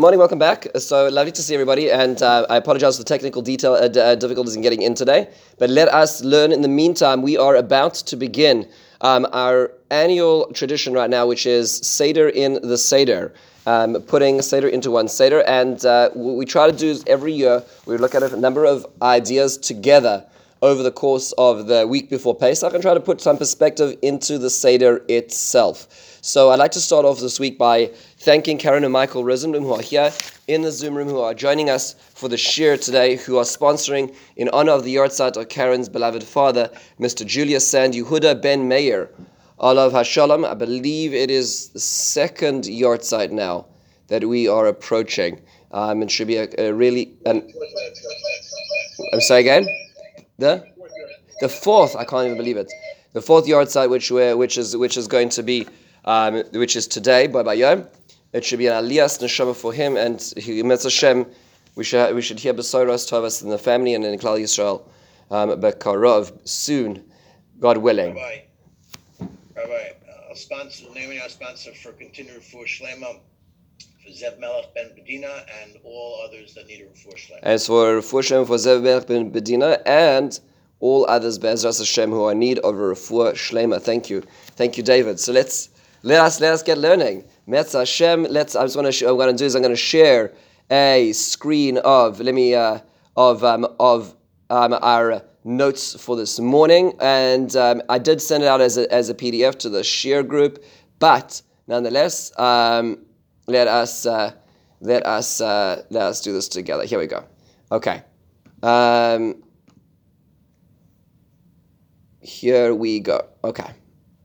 Morning, welcome back. So lovely to see everybody, and uh, I apologize for the technical detail uh, uh, difficulties in getting in today. But let us learn. In the meantime, we are about to begin um, our annual tradition right now, which is Seder in the Seder, um, putting Seder into one Seder, and uh, what we try to do is every year we look at a number of ideas together over the course of the week before Pesach and try to put some perspective into the Seder itself. So I'd like to start off this week by thanking Karen and Michael Rosenblum who are here in the Zoom room, who are joining us for the shir today, who are sponsoring in honor of the yahrzeit of Karen's beloved father, Mr. Julius Sand Yehuda Ben Meir. Olav Hashalom, I believe it is the second yahrzeit now that we are approaching. Um, it should be a, a really. An, I'm sorry again? The the fourth, I can't even believe it. The fourth yahrzeit, which which is which is going to be, um, which is today by Bayom. It should be an aliyas neshama for him, and he Hashem. We should we should hear besoros tovas in the family and in Klal Yisrael, um, bekarov soon, God willing. Rabbi, Rabbi, uh, sponsor, naming our sponsor for continued for Shlema for Zev Melech ben Bedina and all others that need a refuah shlema. As for refuah for Zev Melech ben Bedina and all others Be'ezras Hashem who are in need of a refuah shlema. Thank you, thank you, David. So let's let us let us get learning. Metz Hashem. Let's. I just want to. Sh- I'm going to do is I'm going to share a screen of let me uh, of um, of um, our notes for this morning, and um, I did send it out as a, as a PDF to the share group, but nonetheless. Um, let us uh, let us uh, let us do this together. Here we go. Okay. Um, here we go. Okay.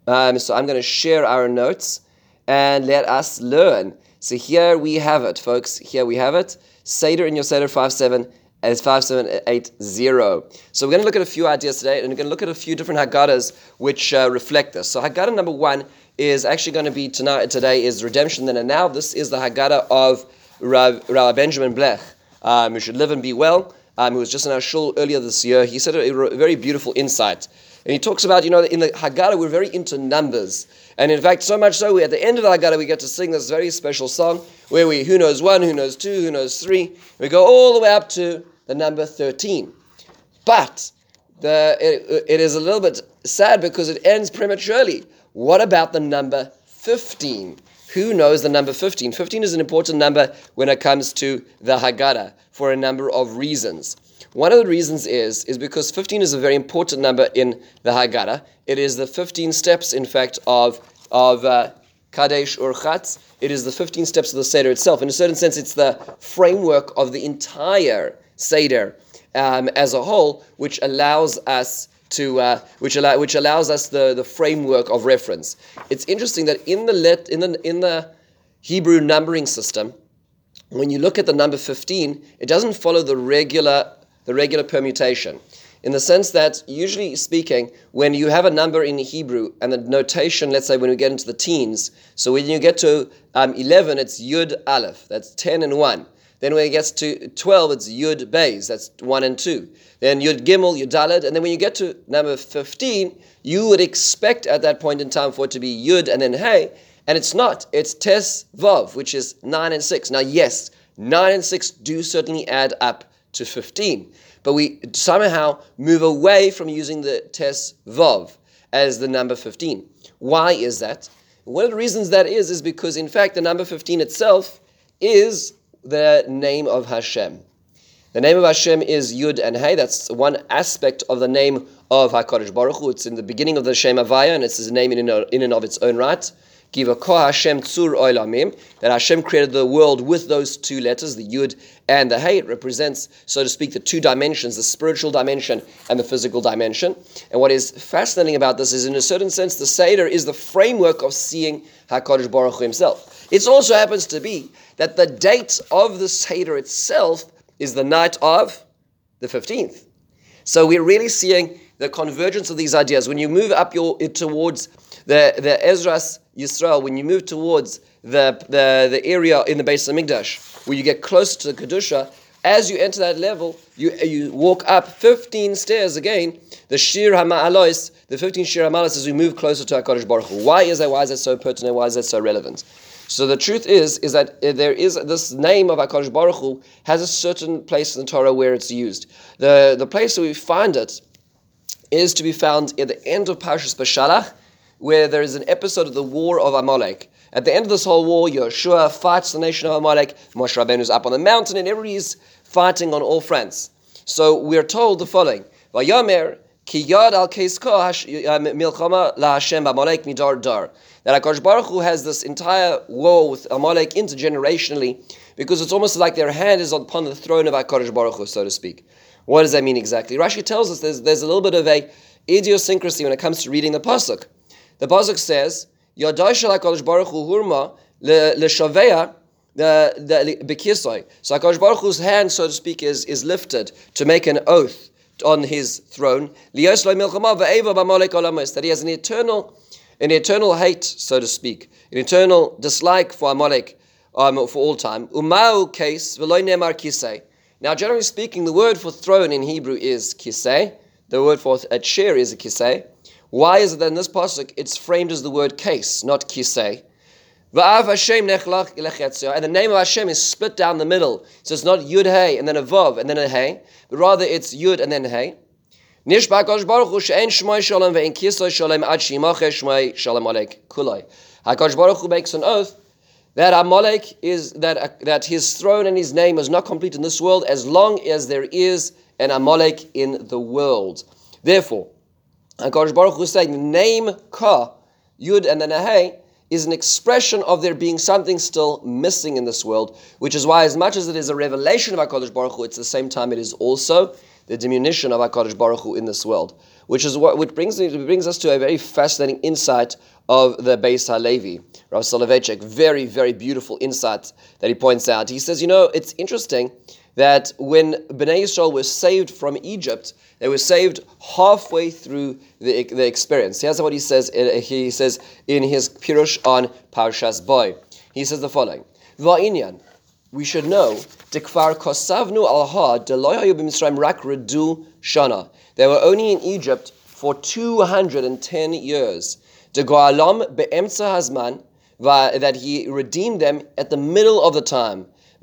Um, so I'm going to share our notes and let us learn. So here we have it, folks. Here we have it. Seder in your Seder 57 as 5780. So we're going to look at a few ideas today and we're going to look at a few different Haggadahs which uh, reflect this. So Haggadah number one is actually going to be tonight, today is Redemption Then and Now. This is the Haggadah of Rabbi Benjamin Blech, um, who should live and be well, um, who was just in our shul earlier this year. He said a, a very beautiful insight. And he talks about, you know, in the Haggadah, we're very into numbers. And in fact, so much so, we, at the end of the Haggadah, we get to sing this very special song where we, who knows one, who knows two, who knows three. We go all the way up to the number 13. But the, it, it is a little bit sad because it ends prematurely. What about the number 15? Who knows the number 15? 15 is an important number when it comes to the Haggadah for a number of reasons. One of the reasons is, is because 15 is a very important number in the Haggadah. It is the 15 steps, in fact, of, of uh, Kadesh Urchatz. It is the 15 steps of the Seder itself. In a certain sense, it's the framework of the entire Seder um, as a whole, which allows us to uh, which allow which allows us the, the framework of reference. It's interesting that in the let in the in the Hebrew numbering system, when you look at the number 15, it doesn't follow the regular the regular permutation. In the sense that, usually speaking, when you have a number in Hebrew and the notation, let's say when we get into the teens, so when you get to um, 11, it's Yud Aleph, that's 10 and 1. Then when it gets to 12, it's Yud Beis, that's 1 and 2. Then Yud Gimel, Yud Daled, and then when you get to number 15, you would expect at that point in time for it to be Yud and then Hey, and it's not. It's Tes Vav, which is 9 and 6. Now, yes, 9 and 6 do certainly add up to 15, but we somehow move away from using the Tes Vav as the number 15. Why is that? One of the reasons that is, is because in fact the number 15 itself is the name of Hashem. The name of Hashem is Yud and Hey. That's one aspect of the name of HaKadosh Baruch Hu. It's in the beginning of the Shem Havaya, and it's his name in and of its own right. Giva Hashem Tzur Oilamim, that Hashem created the world with those two letters, the Yud and the Hey. It represents, so to speak, the two dimensions, the spiritual dimension and the physical dimension. And what is fascinating about this is, in a certain sense, the Seder is the framework of seeing HaKadosh Baruch Hu himself. It also happens to be that the date of the Seder itself is the night of the 15th. So we're really seeing the convergence of these ideas. When you move up your towards the, the Ezras Yisrael, when you move towards the, the, the area in the base of Migdash, where you get close to the Kedusha, as you enter that level, you, you walk up 15 stairs again, the Shir HaMa'alois, the 15 Shir HaMa'alos as we move closer to HaKadosh Baruch Hu. Why is that? Why is that so pertinent? Why is that so relevant? So the truth is, is that uh, there is this name of Hakadosh Baruch Hu has a certain place in the Torah where it's used. The the place where we find it is to be found at the end of Parshas Beshalach, where there is an episode of the war of Amalek. At the end of this whole war, Yeshua fights the nation of Amalek. Moshe Rabbeinu is up on the mountain, and everybody's fighting on all fronts. So we are told the following: Vayamer ki yad al uh, milchama la Hashem Amalek midar dar. That Hakadosh Baruch Hu has this entire war with Amalek intergenerationally, because it's almost like their hand is upon the throne of Hakadosh Baruch Hu, so to speak. What does that mean exactly? Rashi tells us there's, there's a little bit of a idiosyncrasy when it comes to reading the pasuk. The pasuk says, "Yadai Hakadosh Baruch Hu hurma leshaveya the the bekisoi." So Hakadosh Baruch Hu's hand, so to speak, is is lifted to make an oath on his throne. That he has an eternal, an eternal hate, so to speak, an eternal dislike for Amalek um, for all time. Umau case nemar. Now, generally speaking, the word for throne in Hebrew is kisei. The word for a chair is a kisei. Why is it that in this pasuk it's framed as the word case, not kisei? And the name of Hashem is split down the middle. So it's not Yud Hey and then a Vav and then a Hey, but rather it's Yud and then Hey. HaKadosh Baruch Hu makes an oath that Amalek is that that his throne and his name is not complete in this world as long as there is an Amalek in the world. Therefore, Hakadosh Baruch Hu is saying the name Ka Yud and then Hey is an expression of there being something still missing in this world, which is why, as much as it is a revelation of Hakadosh Baruch Hu, it's the same time it is also the diminution of Hakadosh Baruch Hu in this world, which is what which brings brings us to a very fascinating insight of the Beis Halevi. Rav Soloveitchik, very, very beautiful insight that he points out. He says, you know, it's interesting that when Bnei Yisrael was saved from Egypt, they were saved halfway through the, the experience. Here's what he says. He says in his Pirush on Parshas Boy. He says the following: Va'inyan, we should know Dikvar kosavnu al ha b'Mitzrayim rak redu shana. They were only in Egypt for 210 years. De Goalam be'emtza hazman, that he redeemed them at the middle of the time.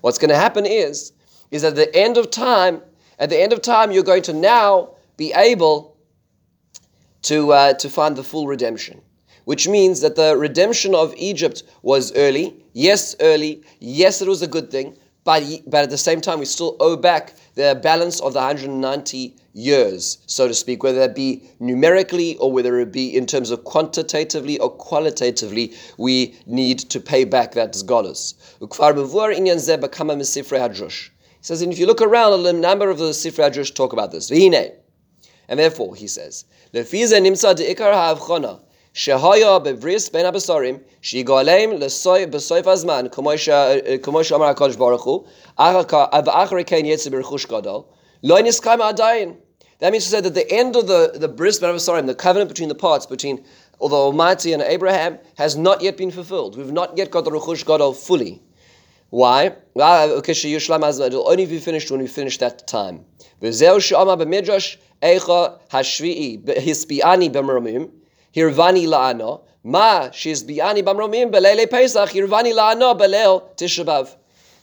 What's going to happen is, is at the end of time, at the end of time, you're going to now be able to, uh, to find the full redemption. Which means that the redemption of Egypt was early. Yes, early. Yes, it was a good thing. But, but at the same time, we still owe back the balance of the 190 years, so to speak, whether it be numerically or whether it be in terms of quantitatively or qualitatively, we need to pay back that zgalus. He says, and if you look around, a number of the Sifrei Hadrush talk about this. And therefore, he says, שהיה בבריס בין הבשרים, שיגאלם בסוף הזמן, כמו שאמר הקדוש ברוך הוא, ואחרי כן יצא ברכוש גדול, לא נסכם עדיין. That means to say that the end of the, the bris ben the covenant between the parts, between the Almighty and Abraham, has not yet been fulfilled. We've not yet got the Rechush Gadol fully. Why? It will only be finished when we finish that time. Hirvani la'ano. Ma shizbiani bamromim belele Pesach. Hirvani la'ano belel Tishabav.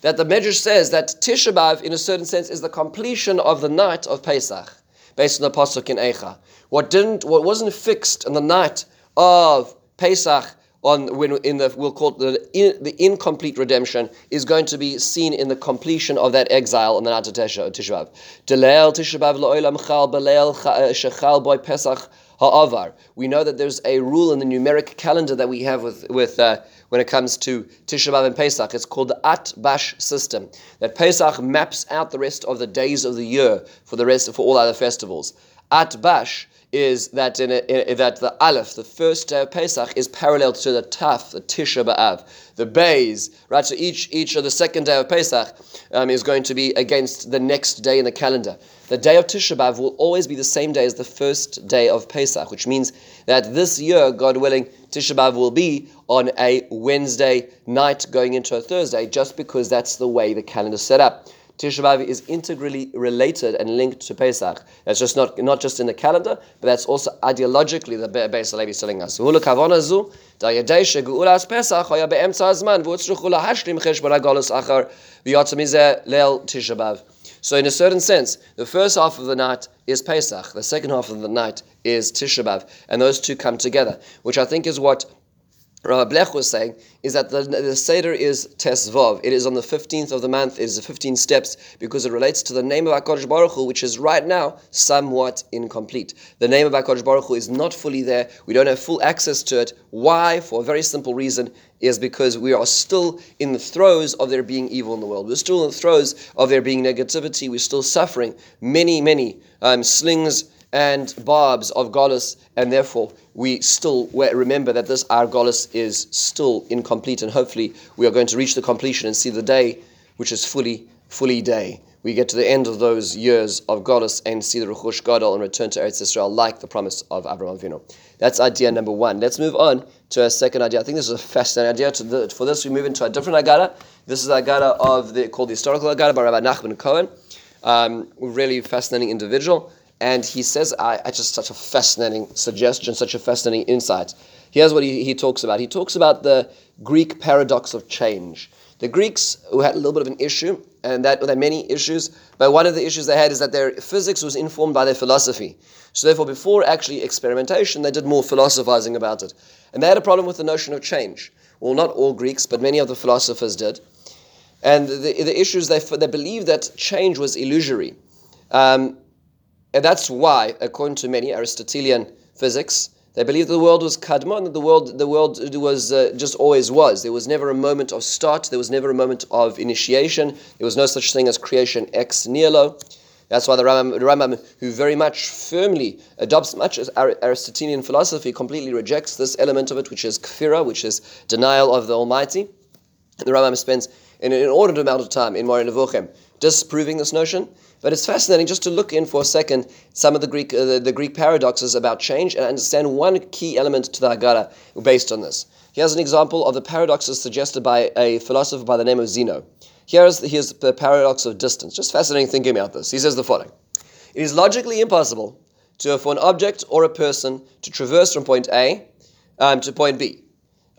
That the Medrash says that Tishabav, in a certain sense, is the completion of the night of Pesach, based on the pasuk in Eicha. What didn't, what wasn't fixed in the night of Pesach on when in the we'll call it the in, the incomplete redemption is going to be seen in the completion of that exile on the night of Tishabav. Delel Tishabav lo'olam chal belel eh, shechal boy Pesach ha'avar. We know that there's a rule in the numeric calendar that we have with, with uh, when it comes to Tisha B'av and Pesach. It's called the Atbash system. That Pesach maps out the rest of the days of the year for the rest for all other festivals. Atbash is that in, a, in that the Aleph, the first day of Pesach, is parallel to the Taf, the Tisha B'Av, the Bays, right? So each each of the second day of Pesach um, is going to be against the next day in the calendar. The day of Tisha B'Av will always be the same day as the first day of Pesach, which means that this year, God willing, Tisha B'Av will be on a Wednesday night going into a Thursday, just because that's the way the calendar is set up. Tisha B'Av is integrally related and linked to Pesach. That's just not, not just in the calendar, but that's also ideologically the Beis Halevi is telling us. So in a certain sense, the first half of the night is Pesach, the second half of the night is Tisha B'Av, and those two come together, which I think is what Rabbi Blech was saying is that the, the Seder is Tesvav. It is on the 15th of the month. It is the 15 steps because it relates to the name of HaKadosh Baruch Hu, which is right now somewhat incomplete. The name of HaKadosh Baruch Hu is not fully there. We don't have full access to it. Why? For a very simple reason is because we are still in the throes of there being evil in the world. We're still in the throes of there being negativity. We're still suffering many, many um, slings and barbs of Golis, and therefore we still remember that this our Golis is still incomplete, and hopefully we are going to reach the completion and see the day which is fully, fully day. We get to the end of those years of Golis and see the Rechush Gadol and return to Eretz Israel like the promise of Avraham Avinu. That's idea number one. Let's move on to a second idea. I think this is a fascinating idea. For this, we move into a different Agada. This is the Agada of the called the historical Agada by Rabbi Nachman Cohen. Um, really fascinating individual. And he says, I, I just such a fascinating suggestion, such a fascinating insight. Here's what he, he talks about. He talks about the Greek paradox of change. The Greeks, who had a little bit of an issue, and that there are many issues, but one of the issues they had is that their physics was informed by their philosophy. So therefore, before actually experimentation, they did more philosophizing about it. And they had a problem with the notion of change. Well, not all Greeks, but many of the philosophers did. And the, the issues, they, they believed that change was illusory. Um, and that's why, according to many Aristotelian physics, they believed the world was kadmon, that the world, the world was uh, just always was. There was never a moment of start. There was never a moment of initiation. There was no such thing as creation ex nihilo. That's why the Rambam, Rambam, who very much firmly adopts much as Aristotelian philosophy, completely rejects this element of it, which is kfira, which is denial of the Almighty. The Rambam spends an inordinate amount of time in Moreh Nevuchim disproving this notion. But it's fascinating just to look in for a second some of the Greek, uh, the, the, Greek paradoxes about change and understand one key element to the Haggadah based on this. Here's an example of the paradoxes suggested by a philosopher by the name of Zeno. Here's, here's the paradox of distance. Just fascinating thinking about this. He says the following It is logically impossible to, for an object or a person to traverse from point A um, to point B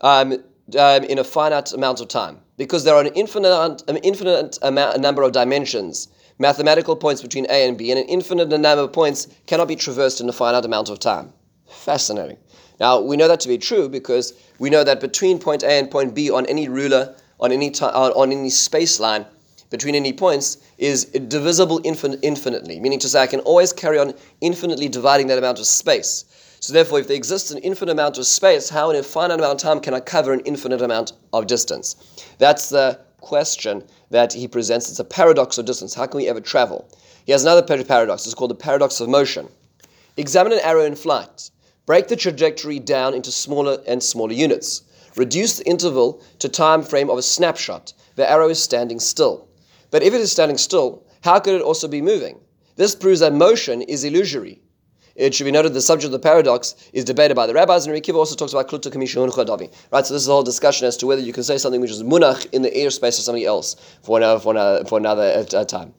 um, um, in a finite amount of time because there are an infinite, an infinite amount, number of dimensions mathematical points between A and B, and an infinite number of points cannot be traversed in a finite amount of time. Fascinating. Now, we know that to be true because we know that between point A and point B on any ruler, on any, time, on any space line, between any points is divisible infin- infinitely, meaning to say I can always carry on infinitely dividing that amount of space. So therefore, if there exists an infinite amount of space, how in a finite amount of time can I cover an infinite amount of distance? That's the question that he presents. It's a paradox of distance. How can we ever travel? He has another paradox. It's called the paradox of motion. Examine an arrow in flight. Break the trajectory down into smaller and smaller units. Reduce the interval to time frame of a snapshot. The arrow is standing still. But if it is standing still, how could it also be moving? This proves that motion is illusory. It should be noted the subject of the paradox is debated by the rabbis, and Rikiva also talks about kluta kamishun chadavi. Right, so this is a whole discussion as to whether you can say something which is munach in the airspace of somebody else for another, for another, for another uh, time.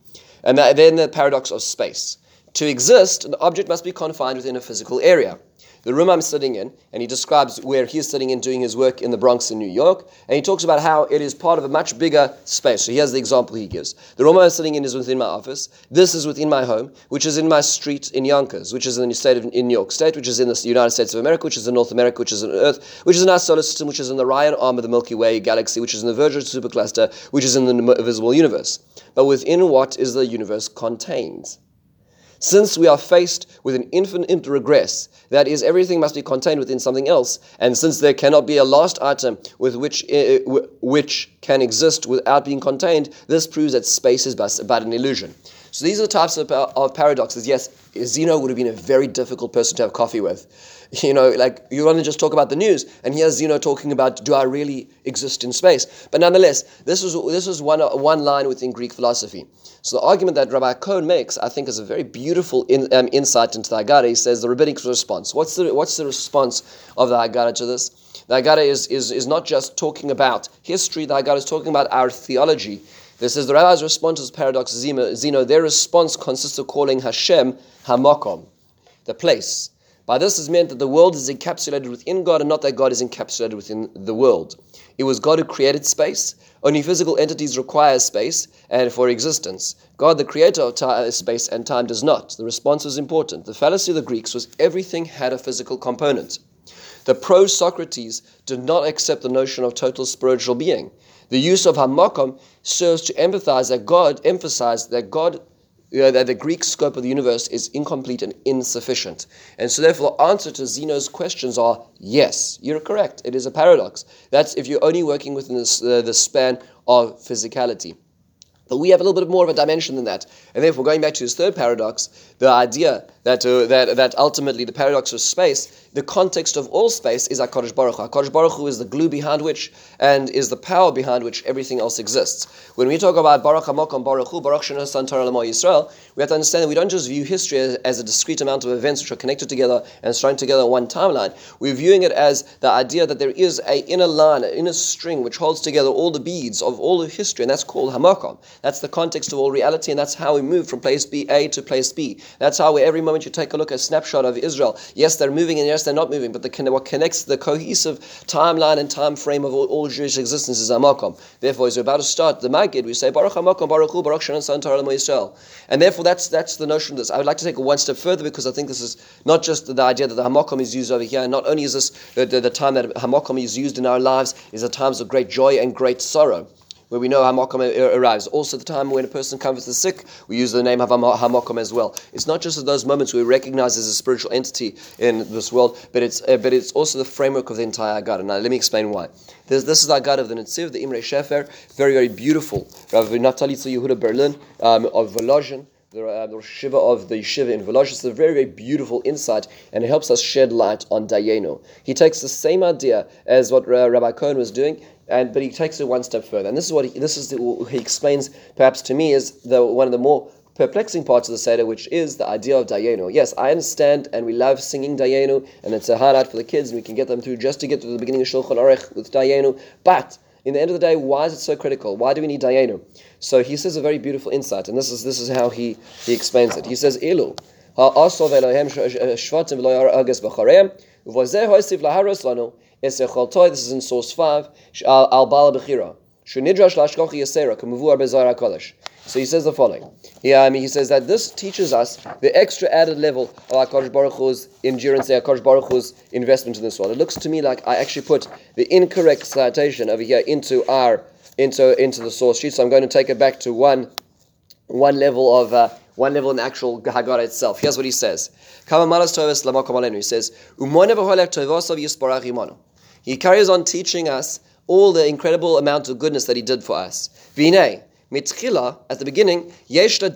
And that, then the paradox of space. To exist, an object must be confined within a physical area the room I'm sitting in, and he describes where he's sitting in doing his work in the Bronx in New York, and he talks about how it is part of a much bigger space. So here's the example he gives. The room I'm sitting in is within my office. This is within my home, which is in my street in Yonkers, which is in the state of in New York State, which is in the United States of America, which is in North America, which is in Earth, which is in our solar system, which is in the Orion arm of the Milky Way galaxy, which is in the Virgo supercluster, which is in the visible universe. But within what is the universe contained? Since we are faced with an infinite regress, that is, everything must be contained within something else, and since there cannot be a last item with which, uh, which can exist without being contained, this proves that space is but an illusion. So these are the types of, of paradoxes. Yes, Zeno would have been a very difficult person to have coffee with. You know, like you want to just talk about the news, and here's Zeno talking about, do I really exist in space? But nonetheless, this is this was one one line within Greek philosophy. So the argument that Rabbi Cohen makes, I think, is a very beautiful in, um, insight into the Haggadah. He says the rabbinic response. What's the what's the response of the Haggadah to this? The Haggadah is, is, is not just talking about history. The Haggadah is talking about our theology. This is the rabbi's response to this paradox. Zeno, their response consists of calling Hashem Hamakom, the place. By this is meant that the world is encapsulated within God and not that God is encapsulated within the world. It was God who created space. Only physical entities require space and for existence. God, the creator of time, uh, space and time, does not. The response was important. The fallacy of the Greeks was everything had a physical component. The pre-Socratics did not accept the notion of total spiritual being. The use of hamakom serves to emphasize that God, emphasized that God uh, that the Greek scope of the universe is incomplete and insufficient. And so, therefore, the answer to Zeno's questions are yes, you're correct. It is a paradox. That's if you're only working within uh, the span of physicality. But we have a little bit more of a dimension than that. And therefore, going back to his third paradox, the idea that, uh, that, that ultimately the paradox of space, the context of all space is HaKadosh Baruch Hu. HaKadosh Baruch Hu is the glue behind which and is the power behind which everything else exists. When we talk about Baruch HaMokom Baruch Hu, Baruch Shana Santar Yisrael, we have to understand that we don't just view history as, as, a discrete amount of events which are connected together and strung together in one timeline. We're viewing it as the idea that there is a inner line, an inner string which holds together all the beads of all of history, and that's called Hamakom. That's the context of all reality, and that's how we move from place B A to place B. That's how we, every moment you take a look at a snapshot of Israel, yes, they're moving and yes, they're not moving, but the, what connects the cohesive timeline and time frame of all, all Jewish existence is Hamakom. Therefore, as we're about to start the Magid, we say Baruch Hamakom, Baruch Hu, Baruch Shanan Santar Yisrael. And therefore, that's that's the notion of this. I would like to take it one step further because I think this is not just the idea that the Hamakom is used over here. and Not only is this the, the, the time that Hamakom is used in our lives, is the times of great joy and great sorrow where we know Hamakom arrives. Also, the time when a person comes the sick, we use the name of Hamakom as well. It's not just at those moments we recognize as a spiritual entity in this world, but it's uh, but it's also the framework of the entire God. Now, let me explain why. This, this is our God of the Netziv, the Imre Shefer, very very beautiful. Rav Naftali Yehuda Berlin um, of Volozhin the, uh, the Shiva of the Shiva in Volozhin. It's a very, very beautiful insight, and it helps us shed light on Dayenu. He takes the same idea as what uh, Rabbi Cohen was doing, and but he takes it one step further. And this is what he, this is the, he explains, perhaps to me, is the one of the more perplexing parts of the Seder, which is the idea of Dayenu. Yes, I understand, and we love singing Dayenu, and it's a highlight for the kids, and we can get them through just to get to the beginning of Shulchan Aruch with Dayenu. But in the end of the day, why is it so critical? Why do we need Dayenu? So he says a very beautiful insight, and this is this is how he, he explains it. He says, Ilu. This is in source 5. Al Bala Bechira. Shunidrash. So he says the following. Yeah, I mean, he says that this teaches us the extra added level of HaKadosh Baruch Hu's endurance, HaKadosh Baruch Hu's investment in this world. It looks to me like I actually put the incorrect citation over here into our into into the source sheet. So I'm going to take it back to one one level of uh, one level in the actual Haggadah itself. Here's what he says. He says, He carries on teaching us all the incredible amount of goodness that he did for us. Vine, mitchila, at the beginning, kino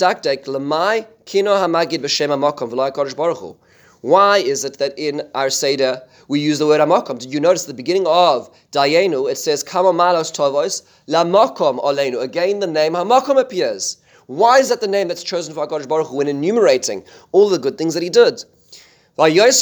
hamagid b'shem hamakom baruch. Why is it that in our Seder we use the word amakom? Did you notice the beginning of Dayenu it says Kama malos tovos lamakom olenu? Again, the name hamakom appears. Why is that the name that's chosen for HaKadosh Baruch Hu when enumerating all the good things that he did? Who cares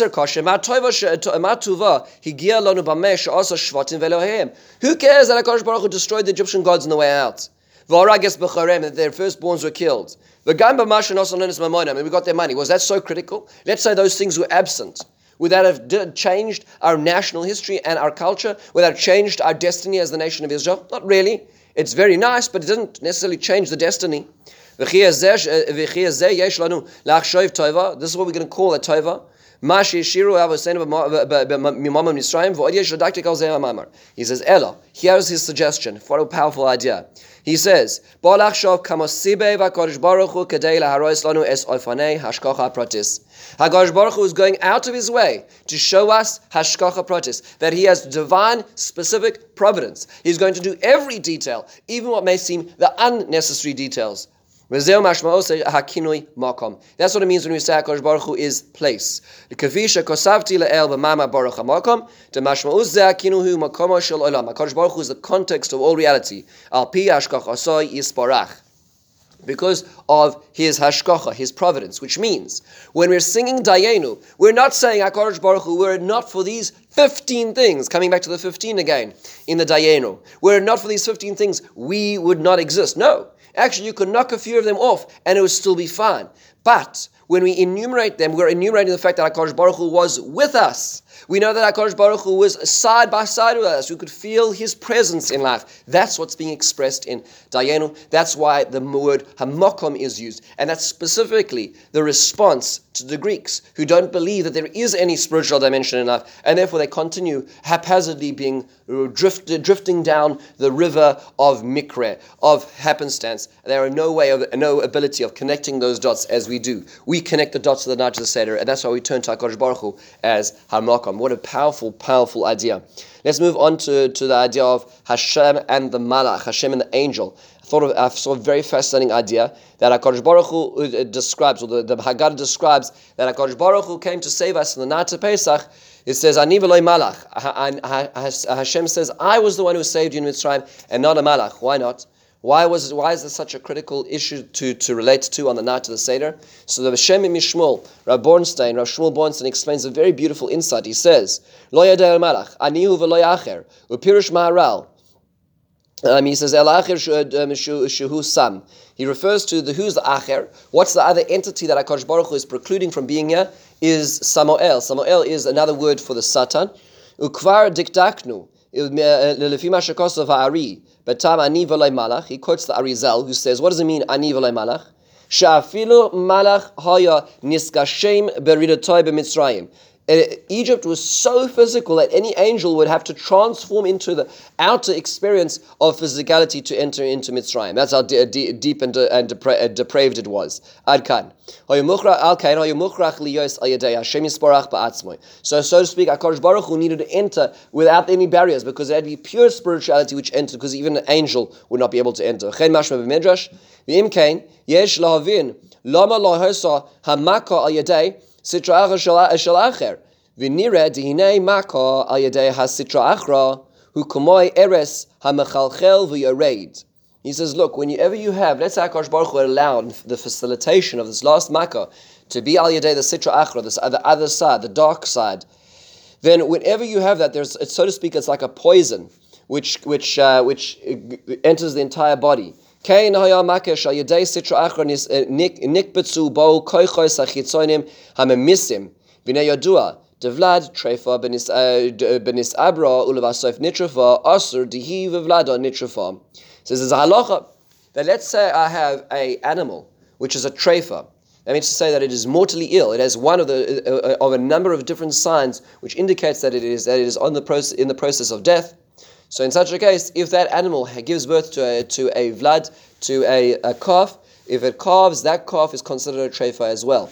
that HaKadosh Baruch Hu destroyed the Egyptian gods on the way out? that their firstborns were killed. And we got their money. Was that so critical? Let's say those things were absent. Would that have changed our national history and our culture? Would that have changed our destiny as the nation of Israel? Not really. It's very nice, but it doesn't necessarily change the destiny. This is what we're going to call a tova. He says, Ella, here's his suggestion. What a powerful idea. He says, Hakadosh Baruch Hu is going out of his way to show us hashkacha pratis, that he has divine specific providence. He's going to do every detail, even what may seem the unnecessary details. That's what it means when we say HaKadosh Baruch Hu is place. The Kavisha Kosavti LeEl HaKadosh Baruch Hu is the context of all reality. Al pi hashkach asoi yisparach. because of his hashkacha, his providence, which means when we're singing Dayenu, we're not saying HaKadosh Baruch Hu, were it not for these 15 things, coming back to the 15 again in the Dayenu, were it not for these 15 things, we would not exist. No. Actually, you could knock a few of them off and it would still be fine. But when we enumerate them, we're enumerating the fact that HaKadosh Baruch Hu was with us. We know that HaKadosh Baruch Hu was side by side with us. We could feel His presence in life. That's what's being expressed in Dayenu. That's why the word Hamakom is used. And that's specifically the response to the Greeks who don't believe that there is any spiritual dimension in life. And therefore they continue haphazardly being drift, drifting down the river of Mikre, of happenstance. There are no way of, no ability of connecting those dots as we do. We connect the dots of the Najah Seder, and that's why we turn to HaKadosh Baruch Hu as Hamakom. What a powerful, powerful idea. Let's move on to, to the idea of Hashem and the Malach, Hashem and the angel. I thought of, I saw a very fascinating idea that HaKadosh Baruch Hu uh, describes, or the, the Haggadah describes, that HaKadosh Baruch Hu came to save us in the night of Pesach. It says, Ani v'loy malach. Hashem says, I was the one who saved you in Mitzrayim, and not a malach. Why not? Why was why is this such a critical issue to, to relate to on the night of the Seder? So the Shem MiShmuel, Rav Bornstein, Rav Shmuel Bornstein explains a very beautiful insight. He says, Lo yadei malach, anihu v'lo yacher, upirush ma'aral. Um, he says, El acher um, shuhu sam. He refers to the who's the acher. What's the other entity that HaKadosh Baruch Hu is precluding from being here? Is Samael. Samael is another word for the Satan. Ukvar dikdaknu. But tam ani malach. He quotes the Arizal, who says, "What does it mean ani malach?" Sha'afilu malach haya niskashem beridatoy b'mitzrayim. Egypt was so physical that any angel would have to transform into the outer experience of physicality to enter into Mitzrayim. That's how deep and, and depra- depraved it was. Adkan. So, so to speak, Akash Baruch Hu needed to enter without any barriers because it had to be pure spirituality which entered because even an angel would not be able to enter. Lama sitra achra shel acher. V'nire dihinei maka al yedei ha-sitra achra hu kumoy eres ha-mechalchel v'yareid. He says, look, whenever you have, let's say Akash Baruch Hu allowed the facilitation of this last makkah to be al yedei the sitra achra, this the other side, the dark side, then whenever you have that, there's, so to speak, it's like a poison which which uh, which enters the entire body. Kain haya makesh yedei sitra achronis eh, nikbetzu bo koichos achitzonim hamemisim v'nei yodua devlad trefa benis eh, abra ulavasof nitrofa asur dihi v'vlada nitrofa. Says there's a halacha that let's say I have a animal which is a trefa. That means to say that it is mortally ill. It has one of the uh, of a number of different signs which indicates that it is that it is on the process in the process of death. So in such a case, if that animal gives birth to a, to a vlad, to a, a calf, if it calves, that calf is considered a trefa as well.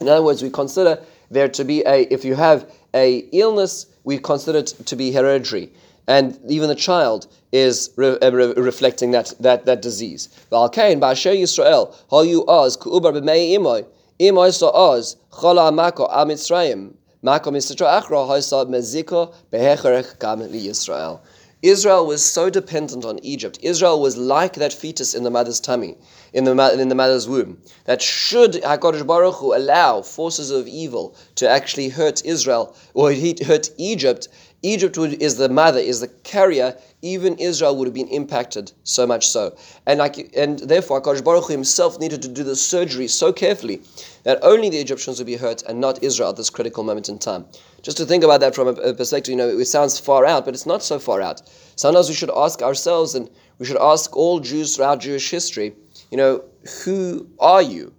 In other words, we consider there to be a, if you have a illness, we consider it to be hereditary. And even the child is re, uh, re, reflecting that, that, that disease. V'alkein ba'asher Yisrael, yu oz ku'ubar b'mei imoy, imoy so oz, chala amako am mako meziko behecherech li Yisrael. Israel was so dependent on Egypt. Israel was like that fetus in the mother's tummy, in the, in the mother's womb. That should HaKadosh Baruch Hu allow forces of evil to actually hurt Israel or hurt Egypt, Egypt is the mother, is the carrier. Even Israel would have been impacted so much so, and like, and therefore, HaKadosh Baruch Hu himself needed to do the surgery so carefully that only the Egyptians would be hurt and not Israel at this critical moment in time. Just to think about that from a, perspective, you know, it sounds far out, but it's not so far out. Sometimes we should ask ourselves, and we should ask all Jews throughout Jewish history, you know, who are you?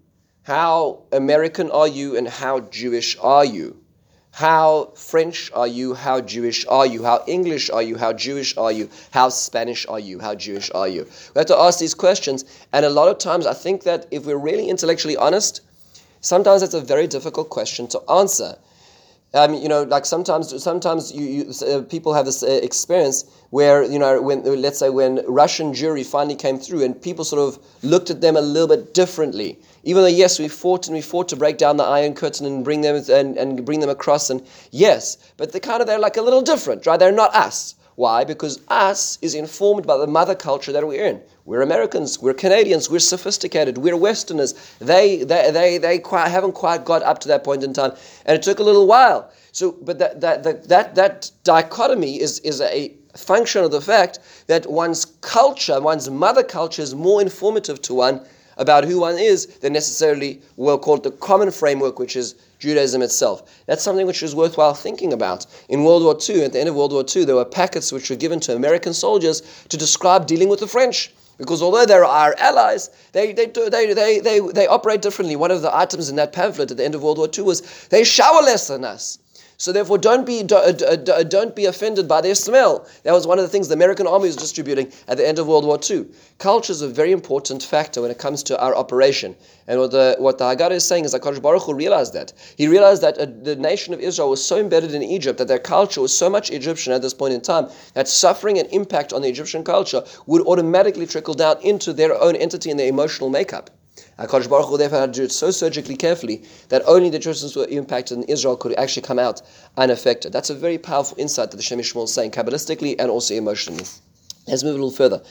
How American are you, and how Jewish are you? How French are you? How Jewish are you? How English are you? How Jewish are you? How Spanish are you? How Jewish are you? We have to ask these questions. And a lot of times, I think that if we're really intellectually honest, sometimes it's a very difficult question to answer. Um, you know, like sometimes, sometimes you, you uh, people have this uh, experience where you know, when let's say when Russian Jewry finally came through, and people sort of looked at them a little bit differently. Even though yes, we fought and we fought to break down the Iron Curtain and bring them and, and bring them across, and yes, but they're kind of they're like a little different, right? They're not us. Why? Because us is informed by the mother culture that we're in. We're Americans, we're Canadians, we're sophisticated, we're Westerners. They, they, they, they quite, haven't quite got up to that point in time, and it took a little while. So, but that, that, that, that, that dichotomy is, is a function of the fact that one's culture, one's mother culture, is more informative to one about who one is than necessarily we'll call it the common framework, which is Judaism itself. That's something which is worthwhile thinking about. In World War II, at the end of World War II, there were packets which were given to American soldiers to describe dealing with the French. Because although they're our allies, they, they, they, they, they, they operate differently. One of the items in that pamphlet at the end of World War II was they shower less than us. So therefore, don't be uh, uh, uh, don't be offended by their smell. That was one of the things the American army was distributing at the end of World War II. Culture is a very important factor when it comes to our operation. And what the what the Haggadah is saying is that Kodesh Baruch Hu realized that he realized that uh, the nation of Israel was so embedded in Egypt that their culture was so much Egyptian at this point in time that suffering and impact on the Egyptian culture would automatically trickle down into their own entity and their emotional makeup. HaKadosh Baruch Hu therefore had to do it so surgically carefully that only the who were impacted in Israel could actually come out unaffected. That's a very powerful insight that the Shem MiShmuel is saying, Kabbalistically and also emotionally. Let's move a little further.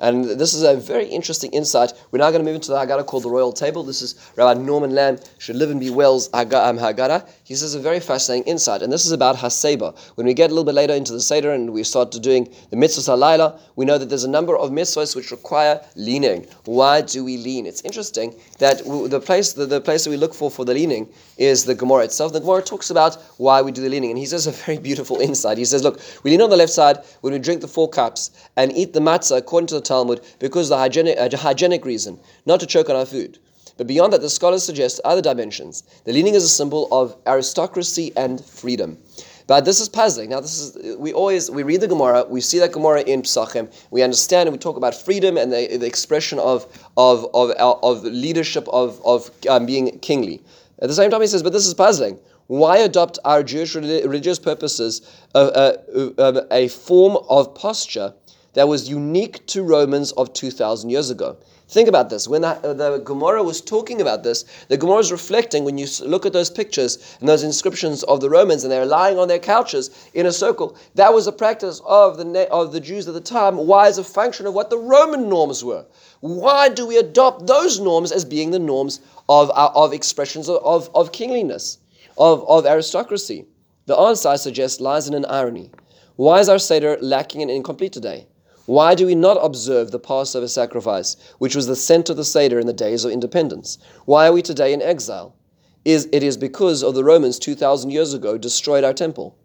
And this is a very interesting insight. We're now going to move into the Haggadah called the Royal Table. This is Rabbi Norman Lamm, should live and be well's um, Haggadah. He says a very fascinating insight. And this is about Haseba. When we get a little bit later into the Seder and we start doing the mitzvahs halayla, we know that there's a number of mitzvahs which require leaning. Why do we lean? It's interesting that the place, the, the place that we look for for the leaning is the Gemara itself. The Gemara talks about why we do the leaning. And he says a very beautiful insight. He says, look, we lean on the left side when we drink the four cups and eat the matzah according to the Talmud because the hygienic, uh, hygienic reason, not to choke on our food. But beyond that, the scholars suggest other dimensions. The leaning is a symbol of aristocracy and freedom. But this is puzzling. Now, this is we always we read the Gemara, we see that Gemara in Pesachim, we understand and we talk about freedom and the, the expression of of of, uh, of leadership of of um, being kingly. At the same time, he says, but this is puzzling. Why adopt our Jewish religious purposes a, a, a, a form of posture that was unique to Romans of 2,000 years ago. Think about this. When the, the Gemara was talking about this, the Gemara is reflecting when you look at those pictures and those inscriptions of the Romans and they're lying on their couches in a circle. That was a practice of the, of the Jews at the time. Why? As a function of what the Roman norms were. Why do we adopt those norms as being the norms of, uh, of expressions of, of, of kingliness, of, of aristocracy? The answer, I suggest, lies in an irony. Why is our Seder lacking and incomplete today? Why do we not observe the Passover sacrifice, which was the center of the Seder in the days of independence? Why are we today in exile? Is, it is because of the Romans 2,000 years ago destroyed our temple.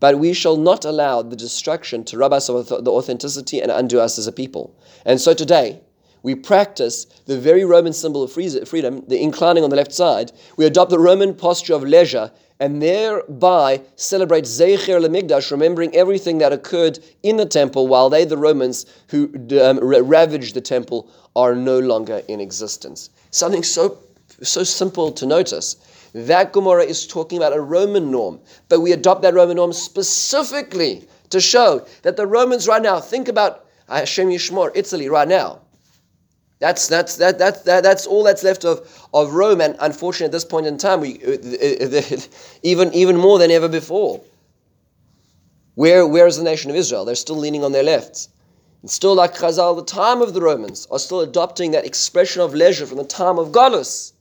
But we shall not allow the destruction to rob us of the authenticity and undo us as a people. And so today, we practice the very Roman symbol of freedom, the inclining on the left side. We adopt the Roman posture of leisure and thereby celebrate Zecher Lemigdash, remembering everything that occurred in the temple while they, the Romans who um, ravaged the temple, are no longer in existence. Something so, so simple to notice. That Gemara is talking about a Roman norm, but we adopt that Roman norm specifically to show that the Romans right now, think about Hashem Yishmor, Italy right now. That's that's that, that, that that's all that's left of, of Rome, and unfortunately, at this point in time, we uh, uh, uh, even even more than ever before. Where where is the nation of Israel? They're still leaning on their lefts. And still, like Chazal, the time of the Romans are still adopting that expression of leisure from the time of Galus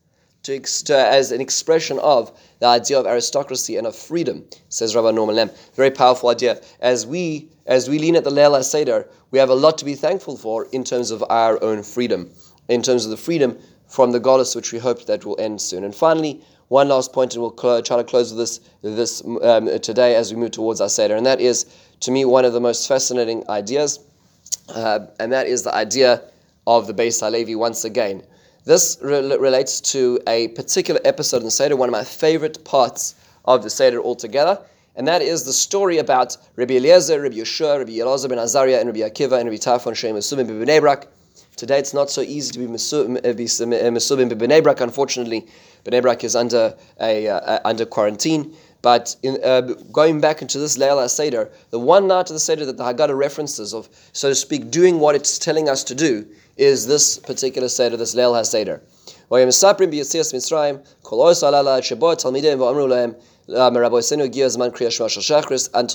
to, to, as an expression of the idea of aristocracy and of freedom, says Rabbi Norman Lamm. Very powerful idea. As we as we lean at the Leil Seder, we have a lot to be thankful for in terms of our own freedom, in terms of the freedom from the goddess, which we hope that will end soon. And finally, one last point, and we'll cl- try to close with this this um, today as we move towards our Seder, and that is, to me, one of the most fascinating ideas, uh, and that is the idea of the Beis Halevi once again. This re- relates to a particular episode in the Seder, one of my favorite parts of the Seder altogether, and that is the story about Rabbi Eliezer, Rabbi Yeshua, Rabbi Elazar ben Azariah, and Rabbi Akiva, and Rabbi Tarfon Shem Mesubim b'Bnei Brak. Today it's not so easy to be Mesubim b'Bnei Brak, unfortunately. Bnei is under, a, uh, under quarantine. But in, uh, going back into this Leil Seder, the one night of the Seder that the Haggadah references of, so to speak, doing what it's telling us to do is this particular Seder, this Leil HaSeder. Until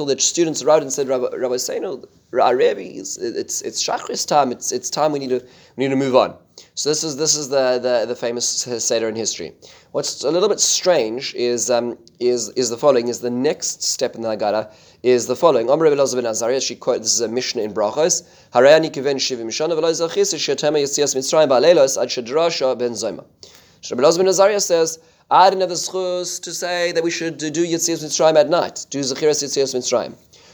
the students arrived and said, Rabbi, Rabbi Seinu, it's, it's, it's Shachris time, it's, it's time we need to, we need to move on. So this is this is the, the, the famous Seder in history. What's a little bit strange is um, is is the following: is the next step in the Haggadah is the following. Omer Rebbe ben Azariah, she quote this is a Mishnah in Brachos. Harayani kiven shivim shana v'lo zachis shetema yitzias mitzrayim ba'leilos ad shedrasha ben zayma. Rebbe ben Azariah says. I didn't have the schus to say that we should do Yitzias Mitzrayim at night. Do Zechiras Yitzias.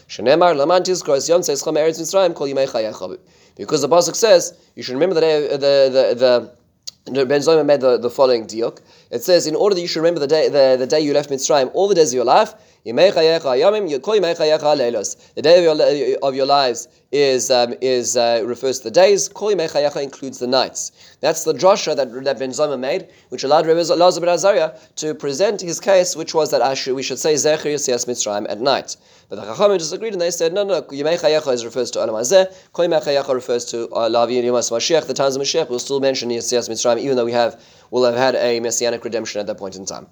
Shenemar lamantis yom chom eretz Mitzrayim kol yimei chayachav. Because the pasuk says you should remember the the the the Ben Zoma made the, the following diuk. It says, in order that you should remember the day the, the day you left Mitzrayim, all the days of your life, the day of your, of your lives is um, is uh, refers to the days. Kol includes the nights. That's the drasha that, that Ben Zoma made, which allowed Rebbe Elazar ben Azariah to present his case, which was that we should say Zecher Yisias Mitzrayim at night. But the Chachamim disagreed and they said, no, no, Yemei Chayecha is refers to Olam Hazeh, Kol refers to uh, Lavi and Yomas Mashiach, the times of Mashiach. We'll still mention Yisias Mitzrayim, even though we have will have had a messianic redemption at that point in time.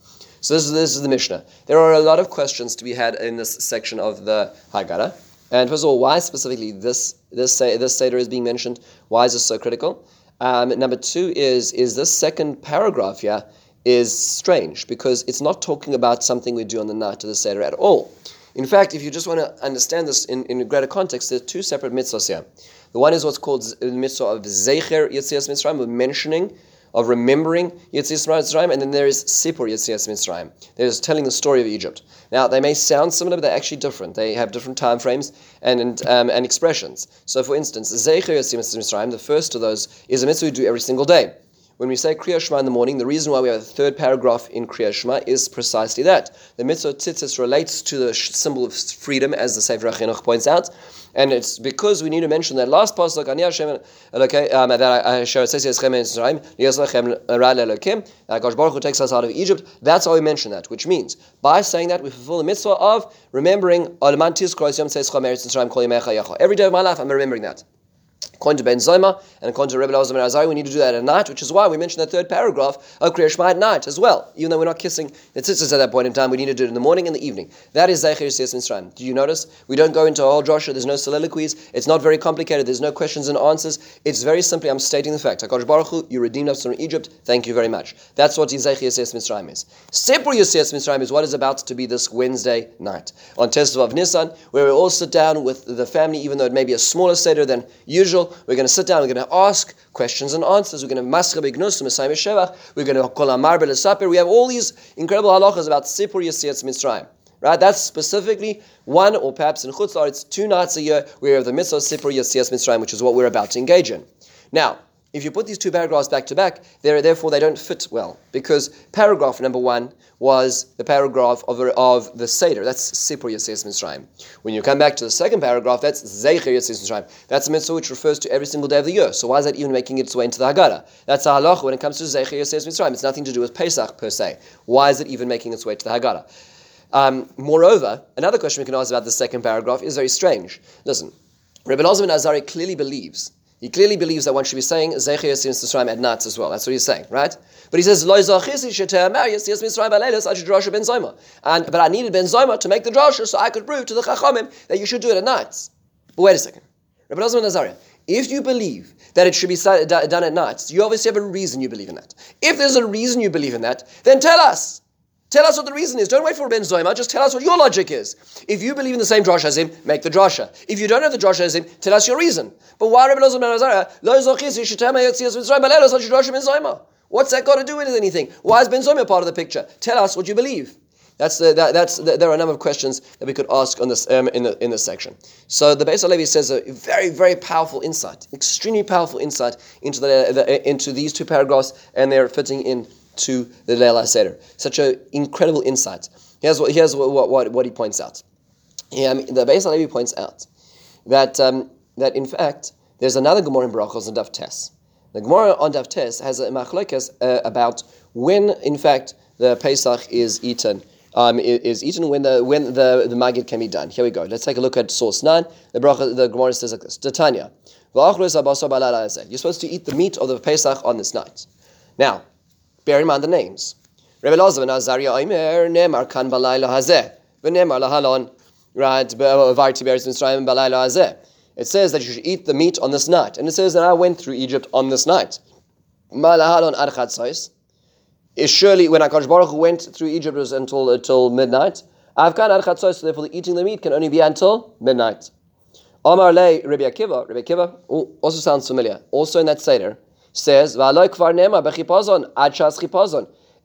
So this is, this is the Mishnah. There are a lot of questions to be had in this section of the Haggadah. And first of all, why specifically this this this seder is being mentioned? Why is this so critical? Um, number two is is this second paragraph here is strange because it's not talking about something we do on the night of the seder at all. In fact, if you just want to understand this in, in a greater context, there are two separate mitzvahs here. The one is what's called the mitzvah of Zecher Yitzias Mitzrayim, mentioning of remembering Yetzias Mitzrayim, and then there is Sipur Yetzias Mitzrayim. There's telling the story of Egypt. Now, they may sound similar, but they're actually different. They have different time frames and and, um, and expressions. So, for instance, Zecher Yetzias Mitzrayim, the first of those, is a mitzvah we do every single day. When we say Kriya Shema in the morning, the reason why we have the third paragraph in Kriya Shema is precisely that. The mitzvah tzitzis relates to the symbol of freedom, as the Sefer HaChinuch points out, and it's because we need to mention that last pasuk, Ani Hashem Elokei, um, that Asher says Yeschem Mitzrayim, Yeschem Ra Elokim, that Gosh Baruch Hu takes us out of Egypt. That's why we mention that, which means by saying that we fulfill the mitzvah of remembering Every day of my life, I'm remembering that. According to Ben Zoma and according to Rebbe Elazar Azari, we need to do that at night, which is why we mentioned the third paragraph of Kriya Shema at night as well. Even though we're not kissing the tzitzis at that point in time, we need to do it in the morning and the evening. That is Zeicher Yisrael Mitzrayim. Do you notice? We don't go into a whole. There's no soliloquies. It's not very complicated. There's no questions and answers. It's very simply, I'm stating the fact. HaKadosh Baruch Hu, you redeemed us from Egypt. Thank you very much. That's what Zeicher Yisrael Mitzrayim is. Sipur Yisrael Mitzrayim is what is about to be this Wednesday night on Test of Nisan, where we all sit down with the family, even though it may be a smaller seder than usual. We're going to sit down we're going to ask questions and answers. We're going to mascha begnus Shevach. We're going to call Amar Belisaper. We have all these incredible halachas about Sipur Yisiyatz Mitzrayim. Right? That's specifically one, or perhaps in Chutzlar, it's two nights a year we have the mitzvah Sipur Yisiyatz Mitzrayim, which is what we're about to engage in. Now, if you put these two paragraphs back to back, therefore they don't fit well. Because paragraph number one was the paragraph of, of the Seder. That's Sipur Yasir Mitzrayim. When you come back to the second paragraph, that's Zeicher Yasir Mitzrayim. That's a mitzvah which refers to every single day of the year. So why is that even making its way into the Haggadah? That's a halach when it comes to Zeicher Yasir Mitzrayim. It's nothing to do with Pesach per se. Why is it even making its way to the Haggadah? Um, moreover, another question we can ask about the second paragraph is very strange. Listen, Rabbi Elazar Azari clearly believes he clearly believes that one should be saying Zecher Yasim Mitzrayim at nights as well. That's what he's saying, right? But he says Lo Zachisi Mitzrayim Balelos Adrasha Ben Zoma. And but I needed Ben Zoma to make the drasha so I could prove to the Chachamim that you should do it at nights. But wait a second, Rabbi Nazariah. If you believe that it should be done at nights, you obviously have a reason you believe in that. If there's a reason you believe in that, then tell us. Tell us what the reason is. Don't wait for Ben Zoima. Just tell us what your logic is. If you believe in the same drasha as him, make the drasha. If you don't have the drasha as him, tell us your reason. But why Rabbi Lozman What's that got to do with anything? Why is Ben Zoima part of the picture? Tell us what you believe. That's the, that, that's the, there are a number of questions that we could ask on this um, in the in this section. So the Beis Halevi says a very very powerful insight, extremely powerful insight into the, the into these two paragraphs, and they're fitting in to the Leil Seder. Such an incredible insight. Here's what, here's what, what, what he points out. Yeah, I mean, the Beis points out that, um, that in fact, there's another Gemara in Brachos on Daf Tes. The Gemara on Daf Tes has a machlokas uh, about when, in fact, the Pesach is eaten um, is, eaten when the when the, the magid can be done. Here we go. Let's take a look at source nine. The bracha, the Gemara says like this: Titania. You're supposed to eat the meat of the Pesach on this night. Now, bear in mind the names. Rebbe Oimer Nemar Kan Lahalon Beres uh, Hazeh. It says that you should eat the meat on this night, and it says that I went through Egypt on this night. Malahalon Archatzais is surely when Akash Baruch went through Egypt was until until midnight. Afghan Archatzais, so therefore the eating the meat can only be until midnight. Le Akiva, Akiva also sounds familiar. Also in that Seder says, It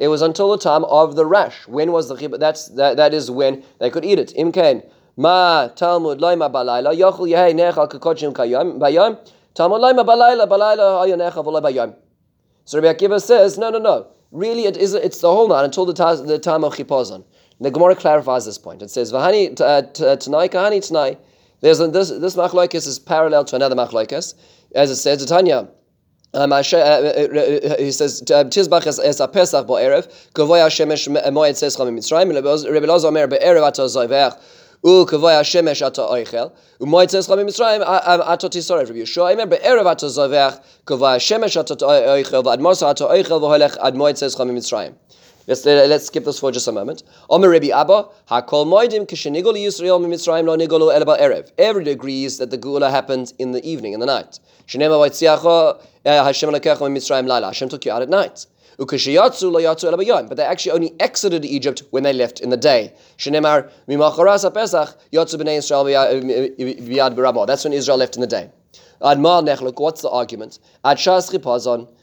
was until the time of the rash. When was the? That's that, that is when they could eat it. Imken. Ma Talmud loima balayla yochel yehei nechal kakochim kayom bayom Talmud loima balayla balayla ayonecha v'lo bayom. So Rabbi Akiva says, no, no, no. Really, it is. It's the whole night until the, the time of chipazon. The Gemara clarifies this point. It says, "V'hani uh, tanai kahani tanai." There's this this machlokes is parallel to another machlokes, as it says, Tanya. Um, uh, uh, uh, he says, "Tizbach es a Pesach bo erev, kavoy Hashemesh moed says cham Mitzrayim, Rebbe Lozo omer be'erev ato zoyvech, u kavoy Hashemesh ato oichel, u moed says cham Mitzrayim ato tisorev. Rabbi Yeshua omer be'erev ato zoyvech, kavoy Hashemesh ato oichel, v'ad mosa ato oichel, v'holech ad moed says cham Mitzrayim. Let's, let's skip this for just a moment. Omer Rabbi Abba, Hakol Moedim Kishenigol Yisrael Mitzrayim Lo Nigolo Elba Erev. Everybody agrees that the Gula happened in the evening, in the night. Shenema Vaitziacha eh, Eh, Hashem Mitzrayim Laila. Hashem took you out at night. But they actually only exited Egypt when they left in the day. Barabah. Eh, That's when Israel left in the day. What's the argument?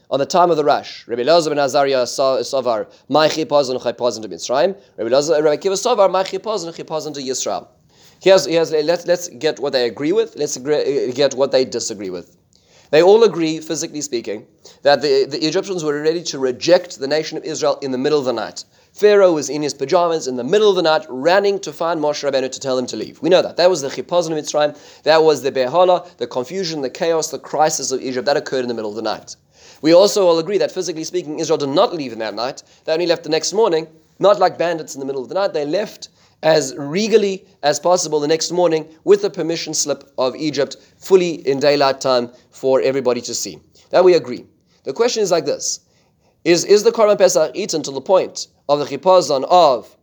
On the time of the Rash. Rabbi Elazar ben Azariah Savar, my chipazon chipazon to Mitzrayim. Rabbi Elazar, Rabbi Kiva Savar, my chipazon chipazon to Yisrael. Here's, here's, let's, let's get what they agree with, let's agree, eh, get what they disagree with. They all agree, physically speaking, that the, the Egyptians were ready to reject the nation of Israel in the middle of the night. Pharaoh was in his pajamas in the middle of the night, running to find Moshe Rabbeinu to tell him to leave. We know that. That was the chipazon of Mitzrayim. That was the behala, the confusion, the chaos, the crisis of Egypt. That occurred in the middle of the night. We also all agree that physically speaking, Israel did not leave in that night. They only left the next morning, not like bandits in the middle of the night. They left as regally as possible the next morning with the permission slip of Egypt, fully in daylight time for everybody to see. That we agree. The question is like this Is, is the Korban Pesach eaten to the point of the chipazon of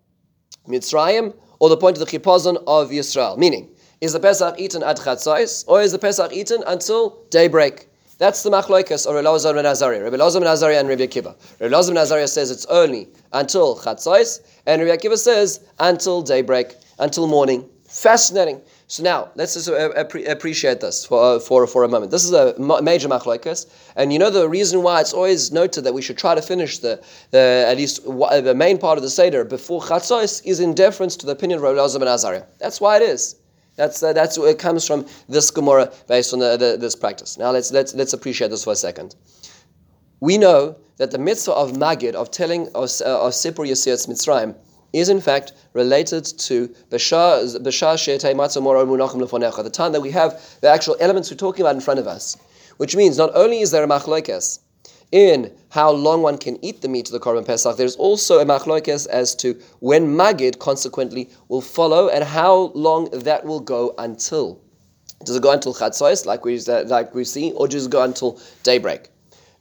Mitzrayim or the point of the chipazon of Yisrael? Meaning, is the Pesach eaten at Chatzais or is the Pesach eaten until daybreak? That's the machloikas or Elazar ben Azariah. Rabbi Elazar ben Azariah and Rabbi Akiva. Rabbi Elazar ben Azariah says it's only until chatzos, and Rabbi Akiva says until daybreak, until morning. Fascinating. So now let's just uh, appreciate this for, uh, for, for a moment. This is a major machloikas, and you know the reason why it's always noted that we should try to finish the, the at least the main part of the seder before chatzos is in deference to the opinion of Rabbi Elazar ben Azariah. That's why it is. That's uh, that's where it comes from. This Gemara based on the, the, this practice. Now let's let's let's appreciate this for a second. We know that the mitzvah of Magid of telling of, uh, Sipur Yasiat's Mitzrayim is in fact related to Bashar the time that we have the actual elements we're talking about in front of us. Which means not only is there a machlokes in how long one can eat the meat of the Korban Pesach, there's also a machlokes as to when Magid consequently will follow and how long that will go until. Does it go until Chatzos, like we like we see, or does it go until daybreak?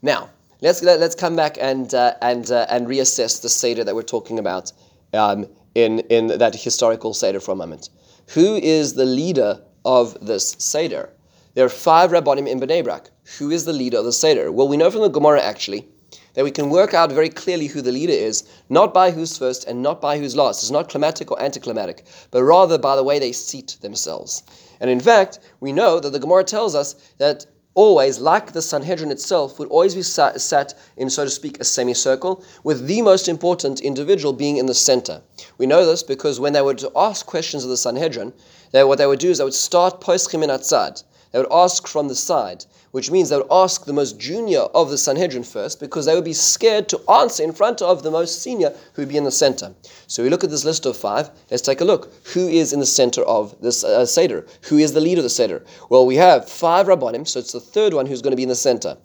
Now, let's let's come back and uh, and uh, and reassess the seder that we're talking about um, in in that historical seder for a moment. Who is the leader of this seder? There are five rabbanim in Bnei Brak. Who is the leader of the Seder? Well, we know from the Gemara actually that we can work out very clearly who the leader is, not by who's first and not by who's last. It's not climatic or anticlimactic, but rather by the way they seat themselves. And in fact, we know that the Gemara tells us that always, like the Sanhedrin itself, would always be sat, sat, in, so to speak, a semicircle, with the most important individual being in the center. We know this because when they were to ask questions of the Sanhedrin, they, what they would do is they would start poschim in atzad. They would ask from the side, which means they would ask the most junior of the Sanhedrin first because they would be scared to answer in front of the most senior who would be in the center. So we look at this list of five. Let's take a look. Who is in the center of this uh, Seder? Who is the leader of the Seder? Well, we have five Rabbanim, so it's the third one who's going to be in the center.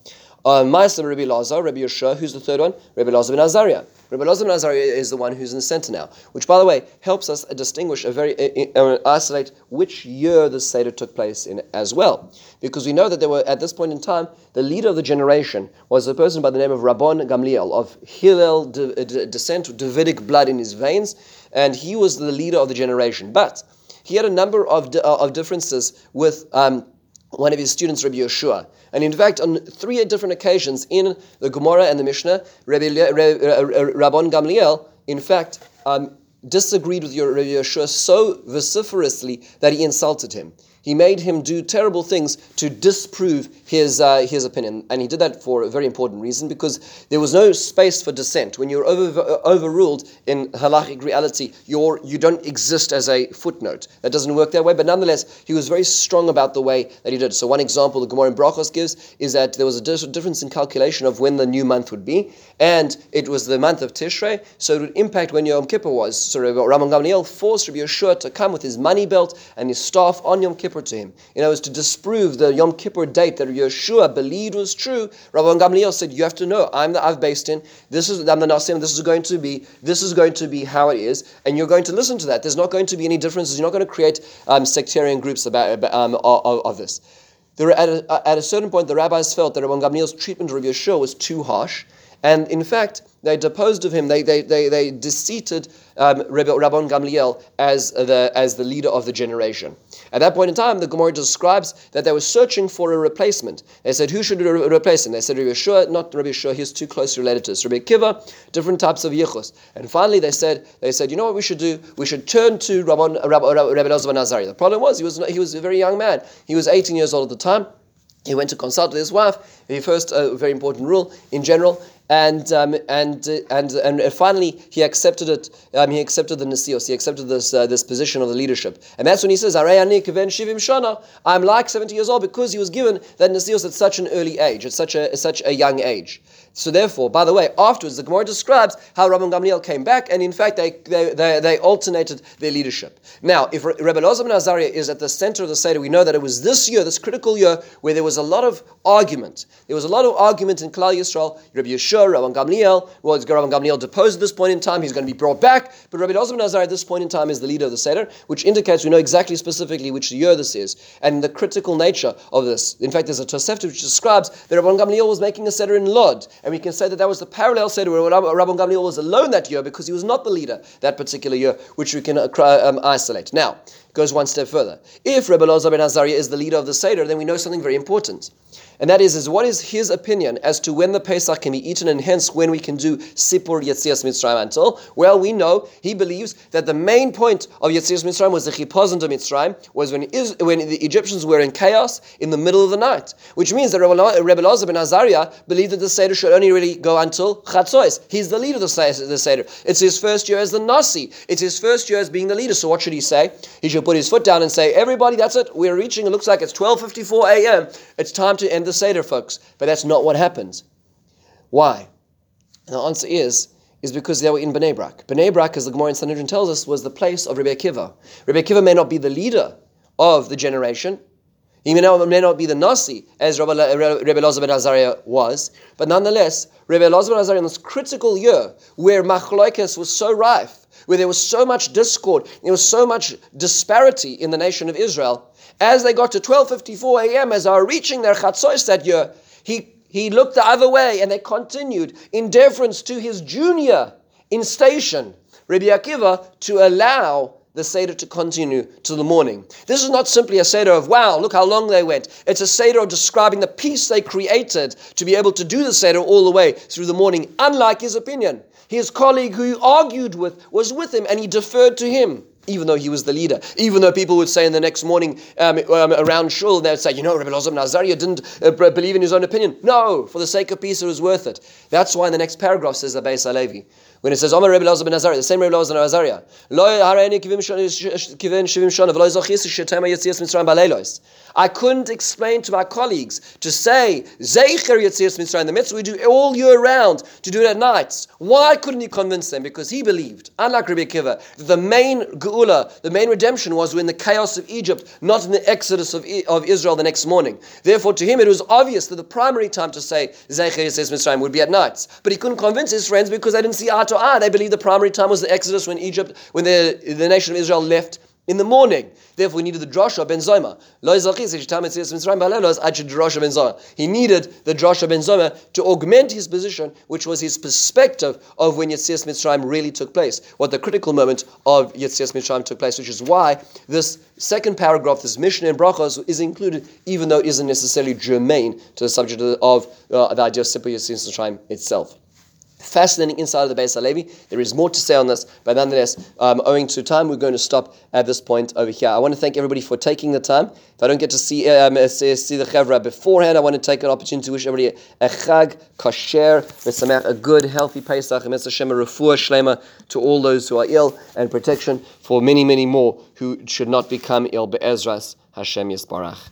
Uh, Rabbi Lazar, Rabbi Yeshua, who's the third one? Rabbi Lazar ben Azariah. Rabbi Lazar ben Azariah is the one who's in the center now, which, by the way, helps us distinguish a very uh, uh, isolate which year the Seder took place in as well, because we know that there were at this point in time the leader of the generation was a person by the name of Rabban Gamliel of Hillel de, de, descent, Davidic blood in his veins, and he was the leader of the generation. But he had a number of, uh, of differences with. Um, one of his students, Rabbi Yeshua. And in fact, on three different occasions in the Gemara and the Mishnah, Rabbi, Rabban Gamliel, in fact, um, disagreed with Rabbi Yeshua so vociferously that he insulted him. He made him do terrible things to disprove his, uh, his opinion. And he did that for a very important reason because there was no space for dissent. When you're over, overruled in halachic reality, you're, you don't exist as a footnote. That doesn't work that way. But nonetheless, he was very strong about the way that he did. So, one example the Gemara in Brachos gives is that there was a difference in calculation of when the new month would be. And it was the month of Tishrei, so it would impact when Yom Kippur was. So, Rabban Gamliel forced Rabbi Yeshua to come with his money belt and his staff on Yom Kippur to him. In other words, to disprove the Yom Kippur date that Yeshua believed was true, Rabban Gamliel said, You have to know, I'm the Av based in, this is I'm the Nasim, this is going to be, this is going to be how it is, and you're going to listen to that. There's not going to be any differences. You're not going to create um, sectarian groups about, um, of, of, this. There, at, a, at a certain point, the rabbis felt that Rabban Gamliel's treatment of Yeshua was too harsh, and in fact, they deposed of him, they, they, they, they deseated um, Rabban Gamliel as the, as the leader of the generation. At that point in time, the Gemara describes that they were searching for a replacement. They said, Who should re- replace him? They said, Rabbi Yeshua, not Rabbi Yeshua, he's too closely related to us. Rabbi Kiva, different types of yichus. And finally, they said, they said, You know what we should do? We should turn to Rabban, Rabbi, Rabbi Nazari. The problem was, he was, he was a very young man. He was 18 years old at the time. He went to consult with his wife. He first, uh, very important rule in general, and um, and, uh, and and finally he accepted it. Um, he accepted the nasios. He accepted this uh, this position of the leadership, and that's when he says, "I'm like seventy years old because he was given that nasios at such an early age, at such a at such a young age." So therefore, by the way, afterwards the Gemara describes how Rabban Gamliel came back, and in fact they, they, they, they alternated their leadership. Now, if Rabbi Elazar ben Azariah is at the center of the Seder, we know that it was this year, this critical year, where there was a lot of argument. There was a lot of argument in Klal Yisrael. Rabbi Yeshua, Rabban Gamliel, well, Rabban Gamliel deposed at this point in time, he's going to be brought back, but Rabbi ben Azariah at this point in time is the leader of the Seder, which indicates we know exactly specifically which year this is, and the critical nature of this. In fact, there's a Tosefta which describes that Rabban Gamliel was making a Seder in Lod, and we can say that that was the parallel Seder where Rabban Gamliel was alone that year because he was not the leader that particular year, which we can uh, um, isolate. Now, goes one step further. If Rebbe Elazar ben is the leader of the Seder, then we know something very important. And that is, is what is his opinion as to when the Pesach can be eaten and hence when we can do Sipur Yetzias Mitzrayim until? Well, we know he believes that the main point of Yetzias Mitzrayim was the Chipazon de Mitzrayim, was when, is, when the Egyptians were in chaos in the middle of the night. Which means that Rebbe Elazar ben Azariah believed that the Seder should only really go until Chatzos. He's the leader of the Seder. It's his first year as the Nasi. It's his first year as being the leader. So what should he say? He should put his foot down and say, everybody, that's it. We're reaching, it looks like it's 12.54 a.m. It's time to end the Seder, folks. But that's not what happens. Why? And the answer is, is because they were in Bnei Brak. Bnei Brak, as the Gemara in Sanhedrin tells us, was the place of Rebbe Akiva. Rebbe Akiva may not be the leader of the generation. He may not, may not be the Nasi, as Rebbe Elazar ben Azariah was, but nonetheless, Rebbe Elazar ben Azariah in this critical year, where Machlokes was so rife, where there was so much discord, there was so much disparity in the nation of Israel. As they got to 12:54 a.m., as they were reaching their chatzos that year, he he looked the other way, and they continued in deference to his junior in station, Rabbi Akiva, to allow the Seder to continue to the morning. This is not simply a Seder of, wow, look how long they went. It's a Seder of describing the peace they created to be able to do the Seder all the way through the morning, unlike his opinion. His colleague who argued with was with him and he deferred to him, even though he was the leader. Even though people would say in the next morning um, um, around Shul, they'd say, you know, Rabbi Elazar Nazariah didn't uh, believe in his own opinion. No, for the sake of peace, it was worth it. That's why in the next paragraph says Abbas Alevi. When it says Omer Rebbe Elazar ben Azariah, the same Rebbe Elazar baleilos. I couldn't explain to my colleagues to say Zeicher yetzias mitzrayim, the mitzvah we do all year round, to do it at nights. Why couldn't he convince them? Because he believed, unlike Rabbi Akiva, that the main geula geula, the main redemption was when the chaos of Egypt, not in the exodus of, of Israel the next morning. Therefore, to him it was obvious that the primary time to say Zecher Yitzis Mitzrayim would be at night. But he couldn't convince his friends because they didn't see eye to eye. They believed the primary time was the exodus when Egypt, when the, the nation of Israel left in the morning. Therefore, we needed the drasha ben zoma. He needed the drasha ben zoma to augment his position, which was his perspective of when Yetzias Mitzrayim really took place, what the critical moment of Yetzias Mitzrayim took place, which is why this second paragraph, this mission in brachos, is included, even though it isn't necessarily germane to the subject of uh, the idea of Sipur Yetzias Mitzrayim itself fascinating inside of the Beis Halevi. There is more to say on this, but nonetheless, um, owing to time, we're going to stop at this point over here. I want to thank everybody for taking the time. If I don't get to see um, see, see the Chevra beforehand, I want to take an opportunity to wish everybody a Chag, Kasher, a good, healthy Pesach, and Hashem, a refuah shlema to all those who are ill, and protection for many, many more who should not become ill. Be'ezras Hashem Yisbarach.